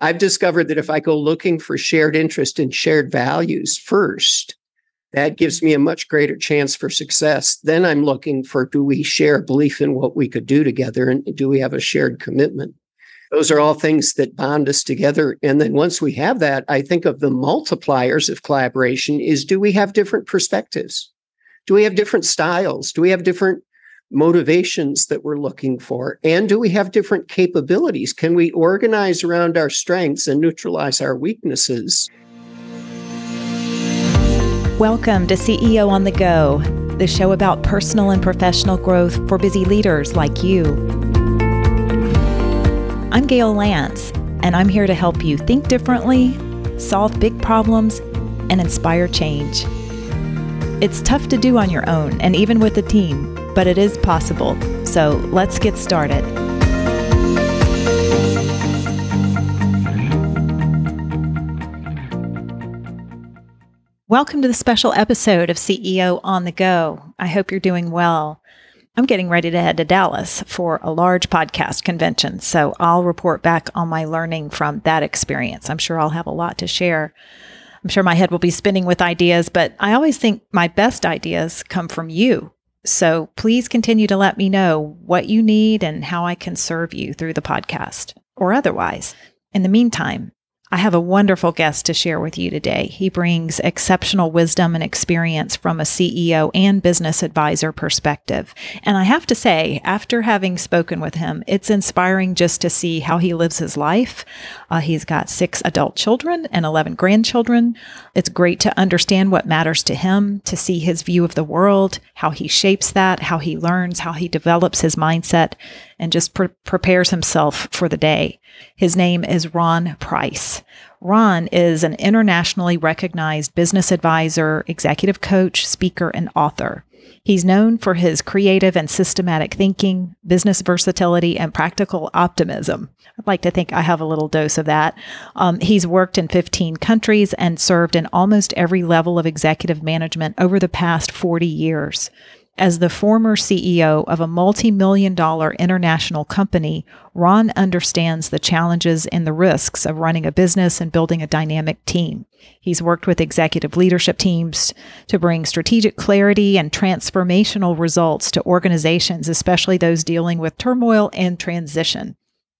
I've discovered that if I go looking for shared interest and shared values first, that gives me a much greater chance for success. Then I'm looking for do we share a belief in what we could do together and do we have a shared commitment? Those are all things that bond us together. And then once we have that, I think of the multipliers of collaboration is do we have different perspectives? Do we have different styles? Do we have different motivations that we're looking for? And do we have different capabilities? Can we organize around our strengths and neutralize our weaknesses? Welcome to CEO on the Go, the show about personal and professional growth for busy leaders like you. I'm Gail Lance, and I'm here to help you think differently, solve big problems, and inspire change. It's tough to do on your own and even with a team, but it is possible. So let's get started. Welcome to the special episode of CEO on the Go. I hope you're doing well. I'm getting ready to head to Dallas for a large podcast convention, so I'll report back on my learning from that experience. I'm sure I'll have a lot to share. I'm sure my head will be spinning with ideas, but I always think my best ideas come from you. So please continue to let me know what you need and how I can serve you through the podcast or otherwise. In the meantime, I have a wonderful guest to share with you today. He brings exceptional wisdom and experience from a CEO and business advisor perspective. And I have to say, after having spoken with him, it's inspiring just to see how he lives his life. Uh, he's got six adult children and 11 grandchildren. It's great to understand what matters to him, to see his view of the world, how he shapes that, how he learns, how he develops his mindset, and just pre- prepares himself for the day. His name is Ron Price. Ron is an internationally recognized business advisor, executive coach, speaker, and author. He's known for his creative and systematic thinking, business versatility, and practical optimism. I'd like to think I have a little dose of that. Um, he's worked in 15 countries and served in almost every level of executive management over the past 40 years. As the former CEO of a multi million dollar international company, Ron understands the challenges and the risks of running a business and building a dynamic team. He's worked with executive leadership teams to bring strategic clarity and transformational results to organizations, especially those dealing with turmoil and transition.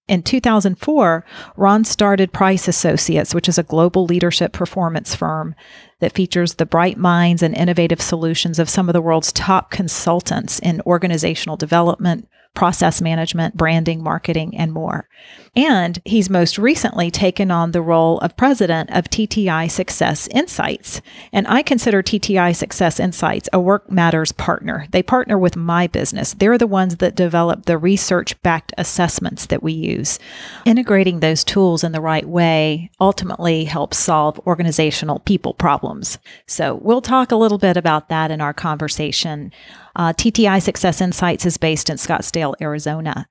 In 2004, Ron started Price Associates, which is a global leadership performance firm that features the bright minds and innovative solutions of some of the world's top consultants in organizational development, process management, branding, marketing, and more. And he's most recently taken on the role of president of TTI Success Insights. And I consider TTI Success Insights a Work Matters partner. They partner with my business. They're the ones that develop the research backed assessments that we use. Integrating those tools in the right way ultimately helps solve organizational people problems. So we'll talk a little bit about that in our conversation. Uh, TTI Success Insights is based in Scottsdale, Arizona.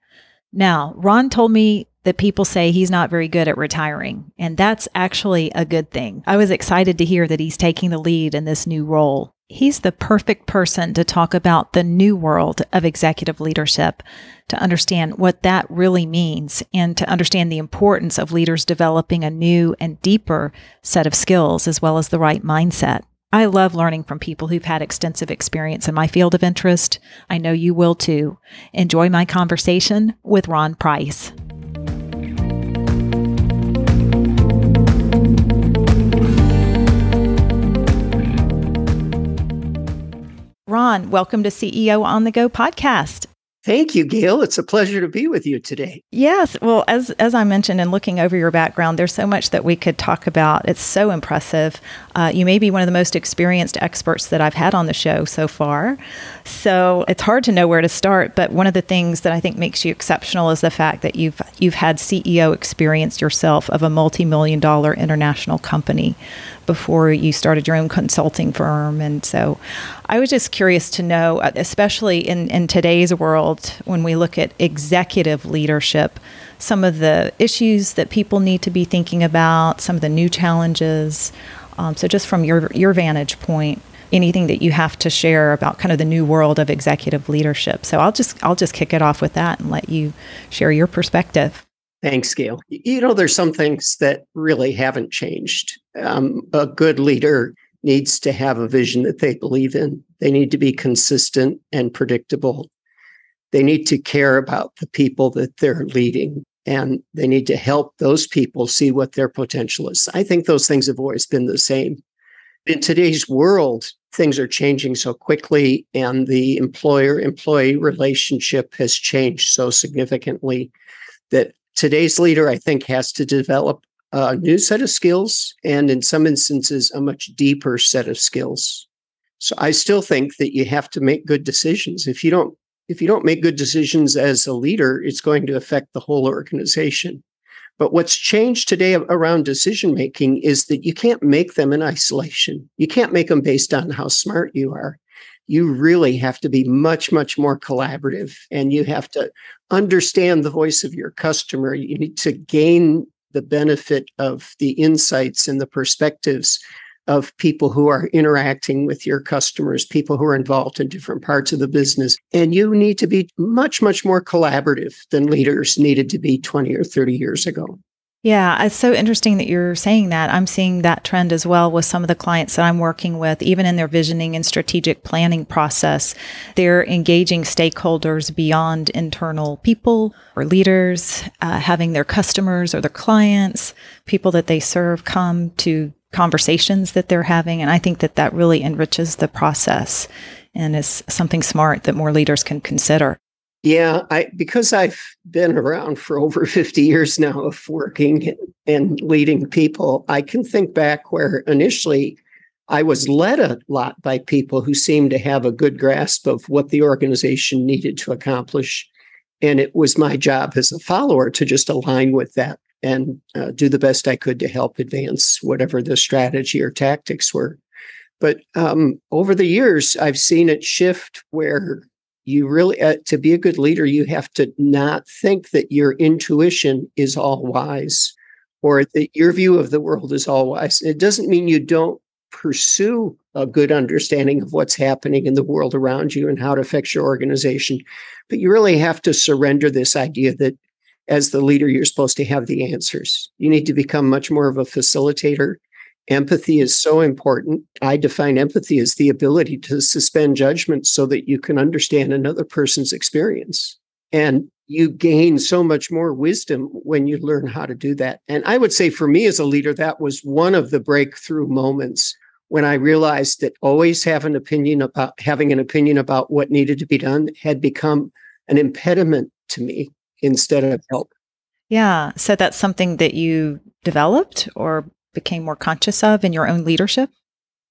Now, Ron told me that people say he's not very good at retiring, and that's actually a good thing. I was excited to hear that he's taking the lead in this new role. He's the perfect person to talk about the new world of executive leadership, to understand what that really means, and to understand the importance of leaders developing a new and deeper set of skills as well as the right mindset. I love learning from people who've had extensive experience in my field of interest. I know you will too. Enjoy my conversation with Ron Price. Ron, welcome to CEO on the Go podcast. Thank you, Gail. It's a pleasure to be with you today. Yes. Well, as as I mentioned in looking over your background, there's so much that we could talk about. It's so impressive. Uh, you may be one of the most experienced experts that I've had on the show so far. So it's hard to know where to start. But one of the things that I think makes you exceptional is the fact that you've you've had CEO experience yourself of a multi-million dollar international company before you started your own consulting firm. And so I was just curious to know, especially in, in today's world, when we look at executive leadership, some of the issues that people need to be thinking about, some of the new challenges. Um, so, just from your, your vantage point, anything that you have to share about kind of the new world of executive leadership. So I'll just I'll just kick it off with that and let you share your perspective. Thanks, Gail. You know, there's some things that really haven't changed. Um, a good leader needs to have a vision that they believe in. They need to be consistent and predictable. They need to care about the people that they're leading and they need to help those people see what their potential is. I think those things have always been the same. In today's world, things are changing so quickly, and the employer employee relationship has changed so significantly that today's leader, I think, has to develop a new set of skills and, in some instances, a much deeper set of skills. So I still think that you have to make good decisions. If you don't if you don't make good decisions as a leader, it's going to affect the whole organization. But what's changed today around decision making is that you can't make them in isolation. You can't make them based on how smart you are. You really have to be much, much more collaborative and you have to understand the voice of your customer. You need to gain the benefit of the insights and the perspectives of people who are interacting with your customers, people who are involved in different parts of the business. And you need to be much, much more collaborative than leaders needed to be 20 or 30 years ago. Yeah, it's so interesting that you're saying that. I'm seeing that trend as well with some of the clients that I'm working with, even in their visioning and strategic planning process. They're engaging stakeholders beyond internal people or leaders, uh, having their customers or their clients, people that they serve come to conversations that they're having. And I think that that really enriches the process and is something smart that more leaders can consider. Yeah, I because I've been around for over 50 years now of working and leading people, I can think back where initially I was led a lot by people who seemed to have a good grasp of what the organization needed to accomplish. And it was my job as a follower to just align with that and uh, do the best I could to help advance whatever the strategy or tactics were. But um, over the years, I've seen it shift where you really, uh, to be a good leader, you have to not think that your intuition is all wise or that your view of the world is all wise. It doesn't mean you don't pursue a good understanding of what's happening in the world around you and how it affects your organization. But you really have to surrender this idea that as the leader, you're supposed to have the answers. You need to become much more of a facilitator. Empathy is so important. I define empathy as the ability to suspend judgment so that you can understand another person's experience. And you gain so much more wisdom when you learn how to do that. And I would say for me as a leader, that was one of the breakthrough moments when I realized that always have an opinion about having an opinion about what needed to be done had become an impediment to me instead of help. Yeah. So that's something that you developed or became more conscious of in your own leadership?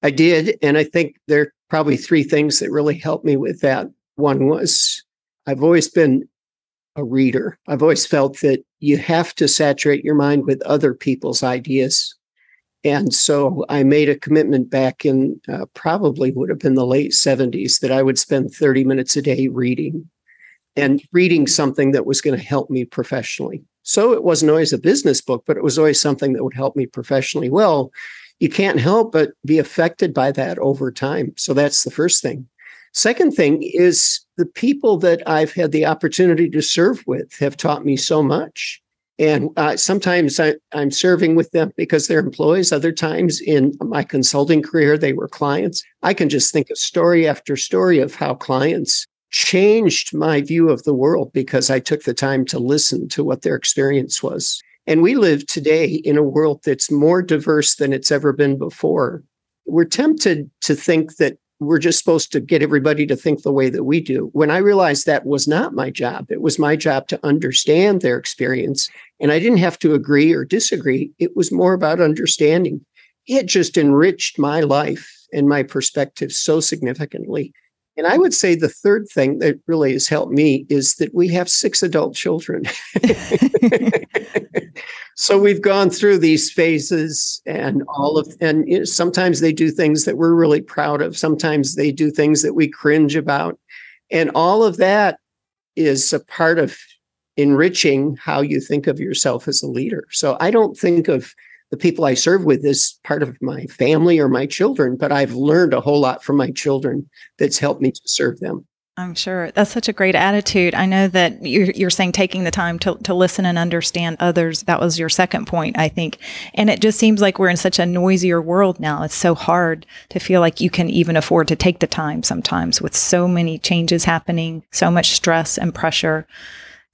I did. And I think there are probably three things that really helped me with that. One was I've always been a reader. I've always felt that you have to saturate your mind with other people's ideas. And so I made a commitment back in uh, probably would have been the late 70s that I would spend 30 minutes a day reading and reading something that was going to help me professionally. So it wasn't always a business book, but it was always something that would help me professionally. Well, you can't help but be affected by that over time. So that's the first thing. Second thing is the people that I've had the opportunity to serve with have taught me so much. And uh, sometimes I, I'm serving with them because they're employees. Other times in my consulting career, they were clients. I can just think of story after story of how clients changed my view of the world because I took the time to listen to what their experience was. And we live today in a world that's more diverse than it's ever been before. We're tempted to think that we're just supposed to get everybody to think the way that we do. When I realized that was not my job, it was my job to understand their experience. And I didn't have to agree or disagree. It was more about understanding. It just enriched my life and my perspective so significantly. And I would say the third thing that really has helped me is that we have six adult children. so we've gone through these phases and all of and sometimes they do things that we're really proud of. Sometimes they do things that we cringe about. And all of that is a part of enriching how you think of yourself as a leader. So i don't think of the people I serve with is part of my family or my children, but I've learned a whole lot from my children that's helped me to serve them. I'm sure that's such a great attitude. I know that you're, you're saying taking the time to, to listen and understand others. That was your second point, I think. And it just seems like we're in such a noisier world now. It's so hard to feel like you can even afford to take the time sometimes with so many changes happening, so much stress and pressure.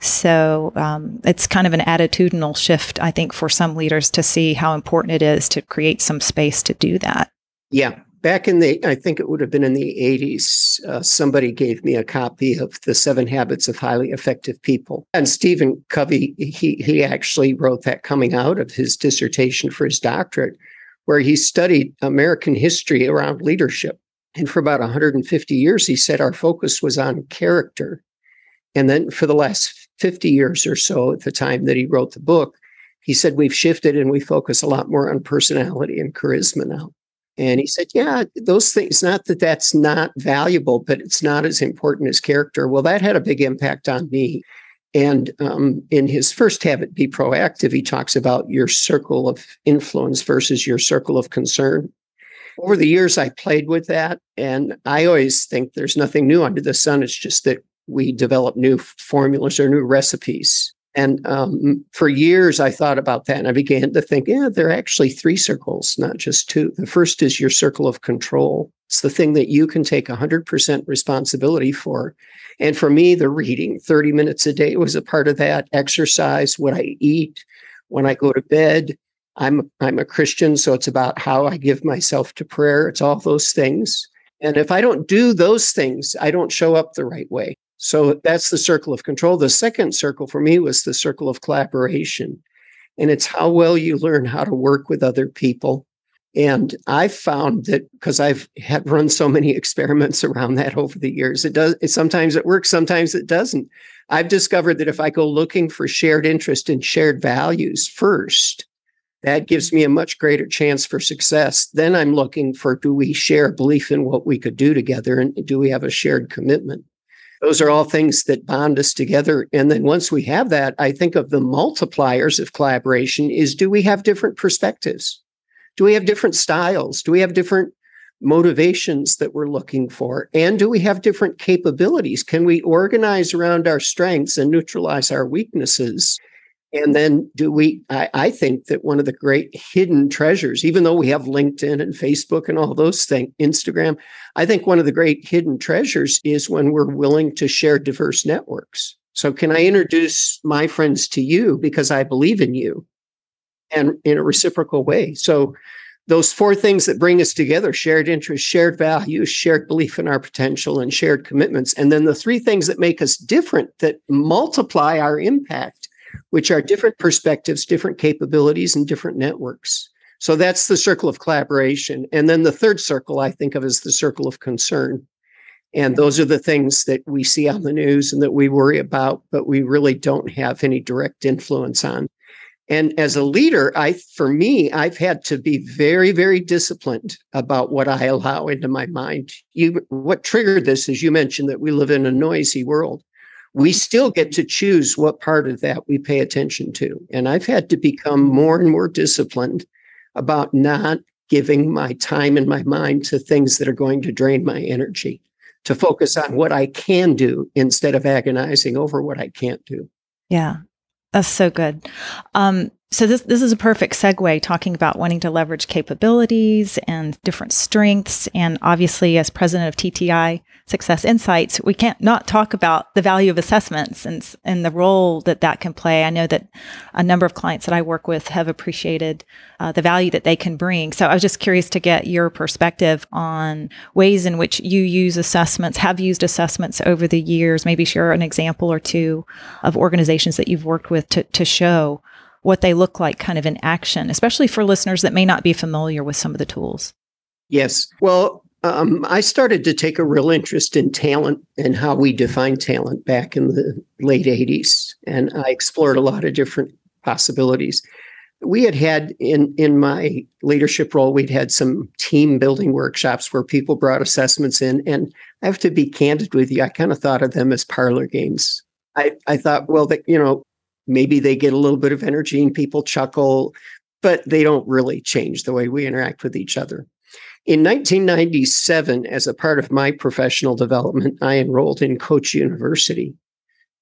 So um, it's kind of an attitudinal shift, I think, for some leaders to see how important it is to create some space to do that. Yeah, back in the i think it would have been in the 80s uh, somebody gave me a copy of the seven habits of highly effective people. And stephen covey he, he actually wrote that coming out of his dissertation for his doctorate where he studied american history around leadership. And for about 150 years he said our focus was on character. And then for the last 50 years or so at the time that he wrote the book he said we've shifted and we focus a lot more on personality and charisma now and he said, Yeah, those things, not that that's not valuable, but it's not as important as character. Well, that had a big impact on me. And um, in his first habit, Be Proactive, he talks about your circle of influence versus your circle of concern. Over the years, I played with that. And I always think there's nothing new under the sun. It's just that we develop new formulas or new recipes. And um, for years, I thought about that and I began to think, yeah, there are actually three circles, not just two. The first is your circle of control. It's the thing that you can take 100% responsibility for. And for me, the reading 30 minutes a day was a part of that. Exercise, what I eat, when I go to bed. I'm, I'm a Christian, so it's about how I give myself to prayer. It's all those things. And if I don't do those things, I don't show up the right way. So that's the circle of control. The second circle for me was the circle of collaboration. And it's how well you learn how to work with other people. And I found that because I've had run so many experiments around that over the years, it does it, sometimes it works, sometimes it doesn't. I've discovered that if I go looking for shared interest and shared values first, that gives me a much greater chance for success. Then I'm looking for do we share belief in what we could do together and do we have a shared commitment? Those are all things that bond us together. And then once we have that, I think of the multipliers of collaboration is do we have different perspectives? Do we have different styles? Do we have different motivations that we're looking for? And do we have different capabilities? Can we organize around our strengths and neutralize our weaknesses? And then do we, I, I, think that one of the great hidden treasures, even though we have LinkedIn and Facebook and all those things, Instagram, I think one of the great hidden treasures is when we're willing to share diverse networks. So can I introduce my friends to you because I believe in you and in a reciprocal way? So those four things that bring us together shared interests, shared values, shared belief in our potential, and shared commitments. And then the three things that make us different that multiply our impact which are different perspectives, different capabilities, and different networks. So that's the circle of collaboration. And then the third circle I think of as the circle of concern. And those are the things that we see on the news and that we worry about, but we really don't have any direct influence on. And as a leader, I for me, I've had to be very, very disciplined about what I allow into my mind. You what triggered this is you mentioned that we live in a noisy world we still get to choose what part of that we pay attention to. And I've had to become more and more disciplined about not giving my time and my mind to things that are going to drain my energy, to focus on what I can do instead of agonizing over what I can't do. Yeah, that's so good. Um, so this this is a perfect segue talking about wanting to leverage capabilities and different strengths and obviously as president of TTI Success Insights we can't not talk about the value of assessments and and the role that that can play. I know that a number of clients that I work with have appreciated uh, the value that they can bring. So I was just curious to get your perspective on ways in which you use assessments, have used assessments over the years. Maybe share an example or two of organizations that you've worked with to to show what they look like kind of in action, especially for listeners that may not be familiar with some of the tools? Yes. Well, um, I started to take a real interest in talent and how we define talent back in the late 80s. And I explored a lot of different possibilities. We had had in, in my leadership role, we'd had some team building workshops where people brought assessments in. And I have to be candid with you, I kind of thought of them as parlor games. I, I thought, well, that, you know, maybe they get a little bit of energy and people chuckle, but they don't really change the way we interact with each other. In 1997, as a part of my professional development, I enrolled in Coach University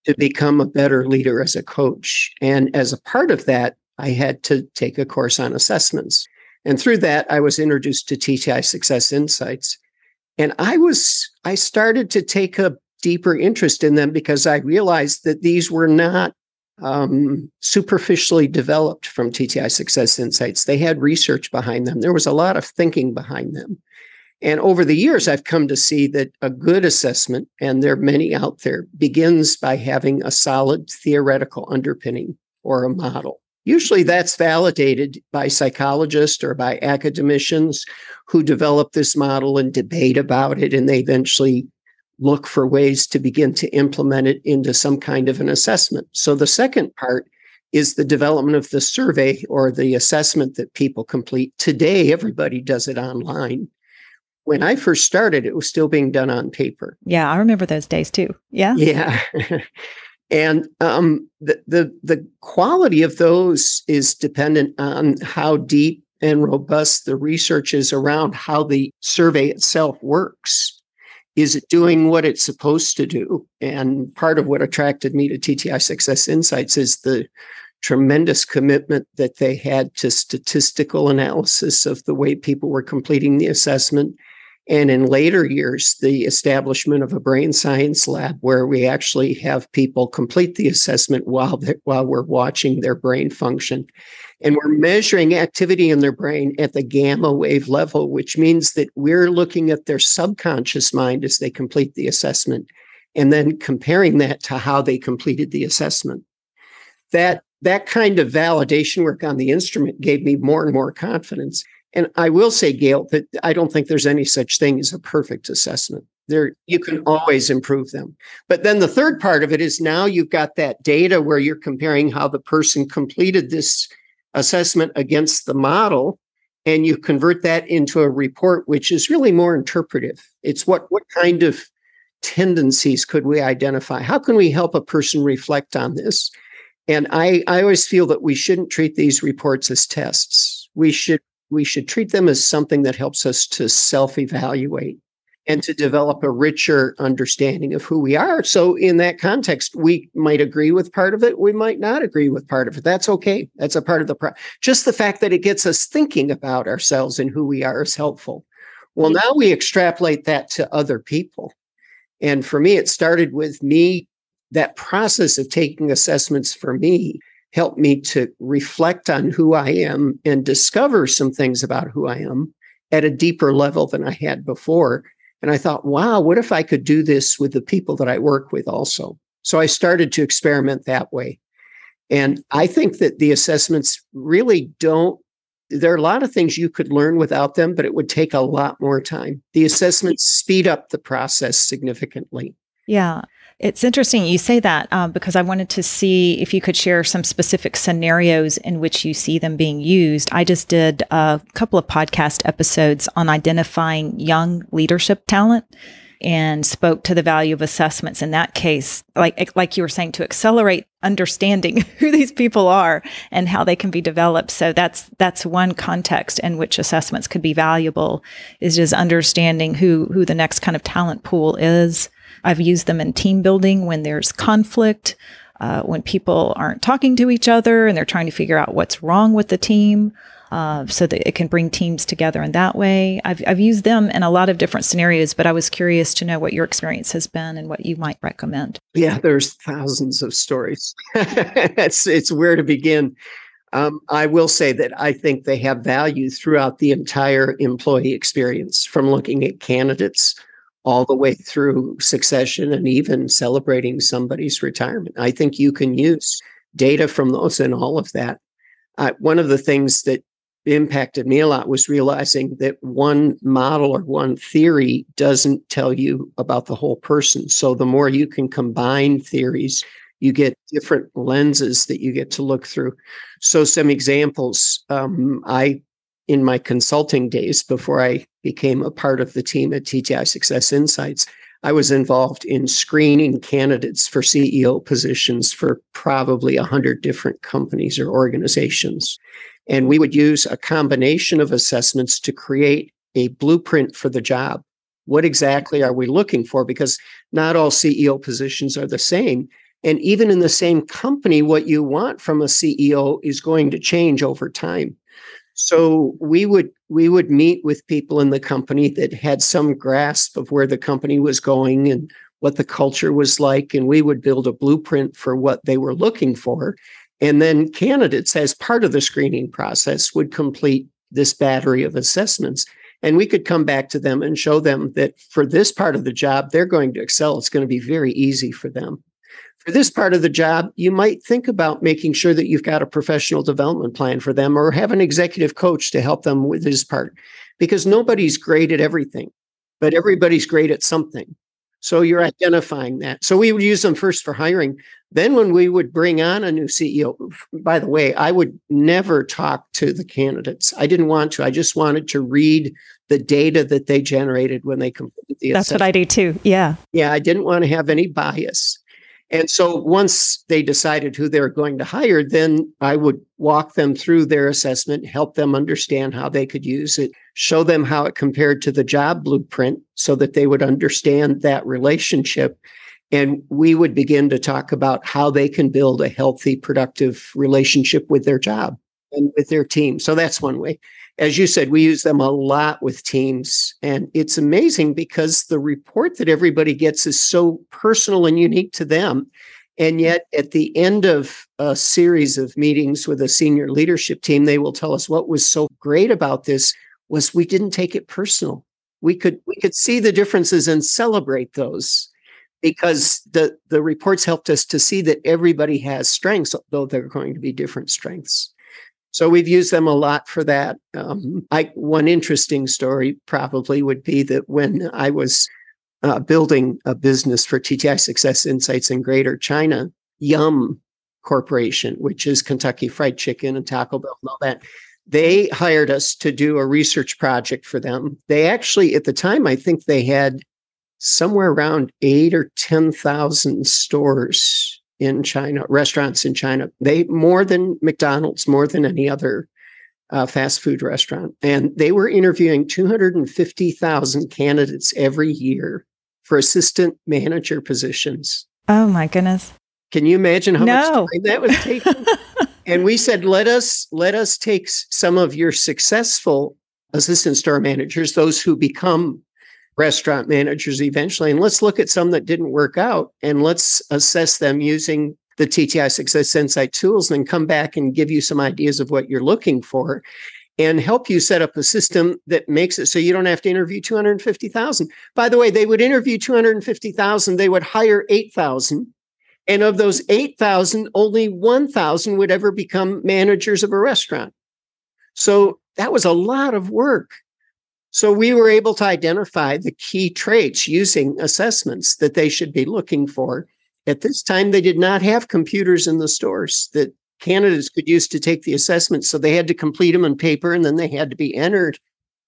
to become a better leader as a coach. And as a part of that, I had to take a course on assessments. And through that, I was introduced to TTI Success Insights. And I was, I started to take a deeper interest in them because I realized that these were not um, superficially developed from TTI Success Insights. They had research behind them. There was a lot of thinking behind them. And over the years, I've come to see that a good assessment, and there are many out there, begins by having a solid theoretical underpinning or a model. Usually that's validated by psychologists or by academicians who develop this model and debate about it, and they eventually look for ways to begin to implement it into some kind of an assessment. So the second part is the development of the survey or the assessment that people complete. Today, everybody does it online. When I first started, it was still being done on paper. Yeah, I remember those days too. Yeah. Yeah. and um, the, the the quality of those is dependent on how deep and robust the research is around how the survey itself works is it doing what it's supposed to do? And part of what attracted me to TTI Success Insights is the tremendous commitment that they had to statistical analysis of the way people were completing the assessment. And in later years, the establishment of a brain science lab where we actually have people complete the assessment while, while we're watching their brain function. And we're measuring activity in their brain at the gamma wave level, which means that we're looking at their subconscious mind as they complete the assessment and then comparing that to how they completed the assessment. That that kind of validation work on the instrument gave me more and more confidence. And I will say, Gail, that I don't think there's any such thing as a perfect assessment. There, you can always improve them. But then the third part of it is now you've got that data where you're comparing how the person completed this assessment against the model and you convert that into a report which is really more interpretive it's what what kind of tendencies could we identify how can we help a person reflect on this and i i always feel that we shouldn't treat these reports as tests we should we should treat them as something that helps us to self evaluate and to develop a richer understanding of who we are. So, in that context, we might agree with part of it, we might not agree with part of it. That's okay. That's a part of the pro- just the fact that it gets us thinking about ourselves and who we are is helpful. Well, now we extrapolate that to other people. And for me, it started with me. That process of taking assessments for me helped me to reflect on who I am and discover some things about who I am at a deeper level than I had before and I thought, wow, what if I could do this with the people that I work with also? So I started to experiment that way. And I think that the assessments really don't, there are a lot of things you could learn without them, but it would take a lot more time. The assessments speed up the process significantly. Yeah. It's interesting you say that um, because I wanted to see if you could share some specific scenarios in which you see them being used. I just did a couple of podcast episodes on identifying young leadership talent and spoke to the value of assessments in that case. Like like you were saying to accelerate understanding who these people are and how they can be developed. So that's that's one context in which assessments could be valuable is just understanding who who the next kind of talent pool is I've used them in team building when there's conflict, uh, when people aren't talking to each other and they're trying to figure out what's wrong with the team. Uh, so that it can bring teams together in that way. I've, I've used them in a lot of different scenarios, but I was curious to know what your experience has been and what you might recommend. Yeah, there's thousands of stories. it's it's where to begin. Um, I will say that I think they have value throughout the entire employee experience, from looking at candidates all the way through succession and even celebrating somebody's retirement. I think you can use data from those and all of that. Uh, one of the things that impacted me a lot was realizing that one model or one theory doesn't tell you about the whole person. So the more you can combine theories, you get different lenses that you get to look through. So some examples. Um, I in my consulting days before I became a part of the team at TTI Success Insights, I was involved in screening candidates for CEO positions for probably 100 different companies or organizations. And we would use a combination of assessments to create a blueprint for the job. What exactly are we looking for? Because not all CEO positions are the same. And even in the same company, what you want from a CEO is going to change over time. So we would we would meet with people in the company that had some grasp of where the company was going and what the culture was like, and we would build a blueprint for what they were looking for. And then candidates, as part of the screening process, would complete this battery of assessments. And we could come back to them and show them that for this part of the job, they're going to excel. It's going to be very easy for them. For this part of the job, you might think about making sure that you've got a professional development plan for them or have an executive coach to help them with this part because nobody's great at everything, but everybody's great at something. So you're identifying that. So we would use them first for hiring. Then, when we would bring on a new CEO, by the way, I would never talk to the candidates. I didn't want to. I just wanted to read the data that they generated when they completed the That's assessment. what I do too. Yeah. Yeah. I didn't want to have any bias. And so once they decided who they were going to hire, then I would walk them through their assessment, help them understand how they could use it, show them how it compared to the job blueprint so that they would understand that relationship. And we would begin to talk about how they can build a healthy, productive relationship with their job and with their team. So that's one way as you said, we use them a lot with teams. And it's amazing because the report that everybody gets is so personal and unique to them. And yet, at the end of a series of meetings with a senior leadership team, they will tell us what was so great about this was we didn't take it personal. We could we could see the differences and celebrate those because the the reports helped us to see that everybody has strengths, though they're going to be different strengths. So we've used them a lot for that. Um, I, one interesting story probably would be that when I was uh, building a business for TTI Success Insights in Greater China, Yum Corporation, which is Kentucky Fried Chicken and Taco Bell and all that, they hired us to do a research project for them. They actually, at the time, I think they had somewhere around eight or 10,000 stores in China, restaurants in China. They more than McDonald's, more than any other uh, fast food restaurant. And they were interviewing 250,000 candidates every year for assistant manager positions. Oh my goodness. Can you imagine how no. much time that was taking? and we said, let us let us take some of your successful assistant store managers, those who become restaurant managers eventually. And let's look at some that didn't work out and let's assess them using the TTI Success Insight tools and then come back and give you some ideas of what you're looking for and help you set up a system that makes it so you don't have to interview 250,000. By the way, they would interview 250,000, they would hire 8,000. And of those 8,000, only 1,000 would ever become managers of a restaurant. So that was a lot of work. So we were able to identify the key traits using assessments that they should be looking for. At this time, they did not have computers in the stores that candidates could use to take the assessments. So they had to complete them on paper and then they had to be entered.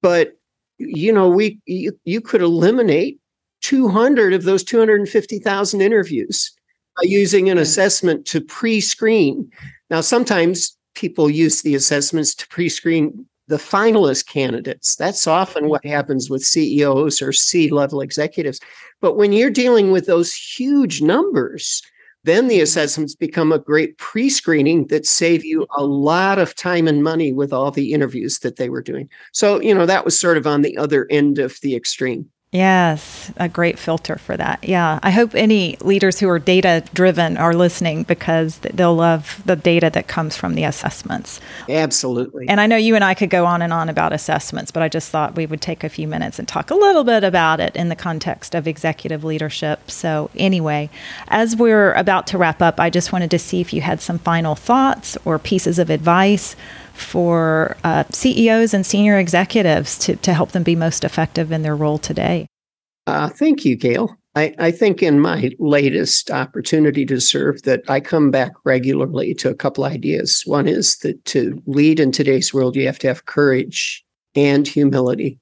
But you know, we you, you could eliminate 200 of those 250,000 interviews by using an assessment to pre-screen. Now, sometimes people use the assessments to pre-screen the finalist candidates. That's often what happens with CEOs or C level executives. But when you're dealing with those huge numbers, then the mm-hmm. assessments become a great pre screening that save you a lot of time and money with all the interviews that they were doing. So, you know, that was sort of on the other end of the extreme. Yes, a great filter for that. Yeah. I hope any leaders who are data driven are listening because they'll love the data that comes from the assessments. Absolutely. And I know you and I could go on and on about assessments, but I just thought we would take a few minutes and talk a little bit about it in the context of executive leadership. So, anyway, as we're about to wrap up, I just wanted to see if you had some final thoughts or pieces of advice for uh, CEOs and senior executives to, to help them be most effective in their role today? Uh, thank you, Gail. I, I, think in my latest opportunity to serve that I come back regularly to a couple ideas. One is that to lead in today's world, you have to have courage and humility.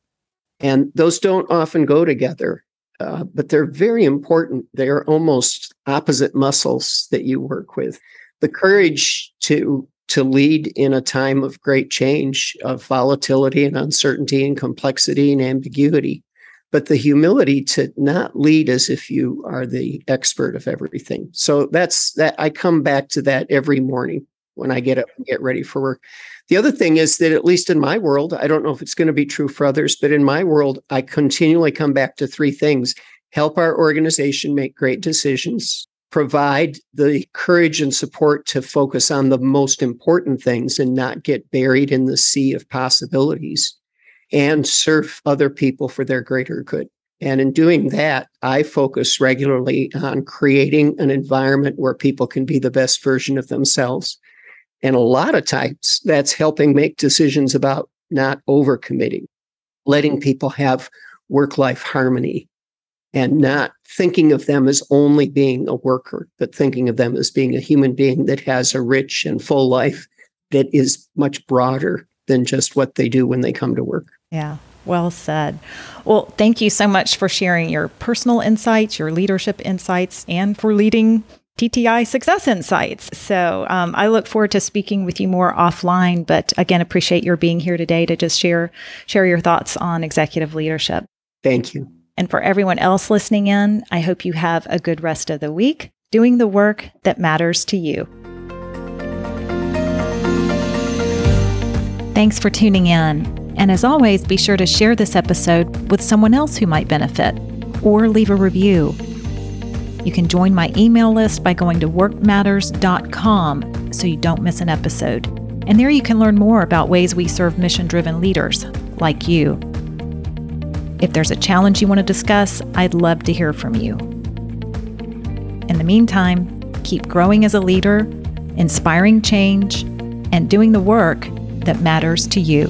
And those don't often go together, uh, but they're very important. They are almost opposite muscles that you work with. The courage to to lead in a time of great change, of volatility and uncertainty and complexity and ambiguity. But the humility to not lead as if you are the expert of everything. So that's that. I come back to that every morning when I get up and get ready for work. The other thing is that, at least in my world, I don't know if it's going to be true for others, but in my world, I continually come back to three things help our organization make great decisions, provide the courage and support to focus on the most important things and not get buried in the sea of possibilities, and serve other people for their greater good. And in doing that, I focus regularly on creating an environment where people can be the best version of themselves. And a lot of times that's helping make decisions about not overcommitting, letting people have work life harmony, and not thinking of them as only being a worker, but thinking of them as being a human being that has a rich and full life that is much broader than just what they do when they come to work. Yeah. Well said. Well, thank you so much for sharing your personal insights, your leadership insights, and for leading TTI Success Insights. So um, I look forward to speaking with you more offline. But again, appreciate your being here today to just share share your thoughts on executive leadership. Thank you. And for everyone else listening in, I hope you have a good rest of the week doing the work that matters to you. Thanks for tuning in. And as always, be sure to share this episode with someone else who might benefit or leave a review. You can join my email list by going to workmatters.com so you don't miss an episode. And there you can learn more about ways we serve mission driven leaders like you. If there's a challenge you want to discuss, I'd love to hear from you. In the meantime, keep growing as a leader, inspiring change, and doing the work that matters to you.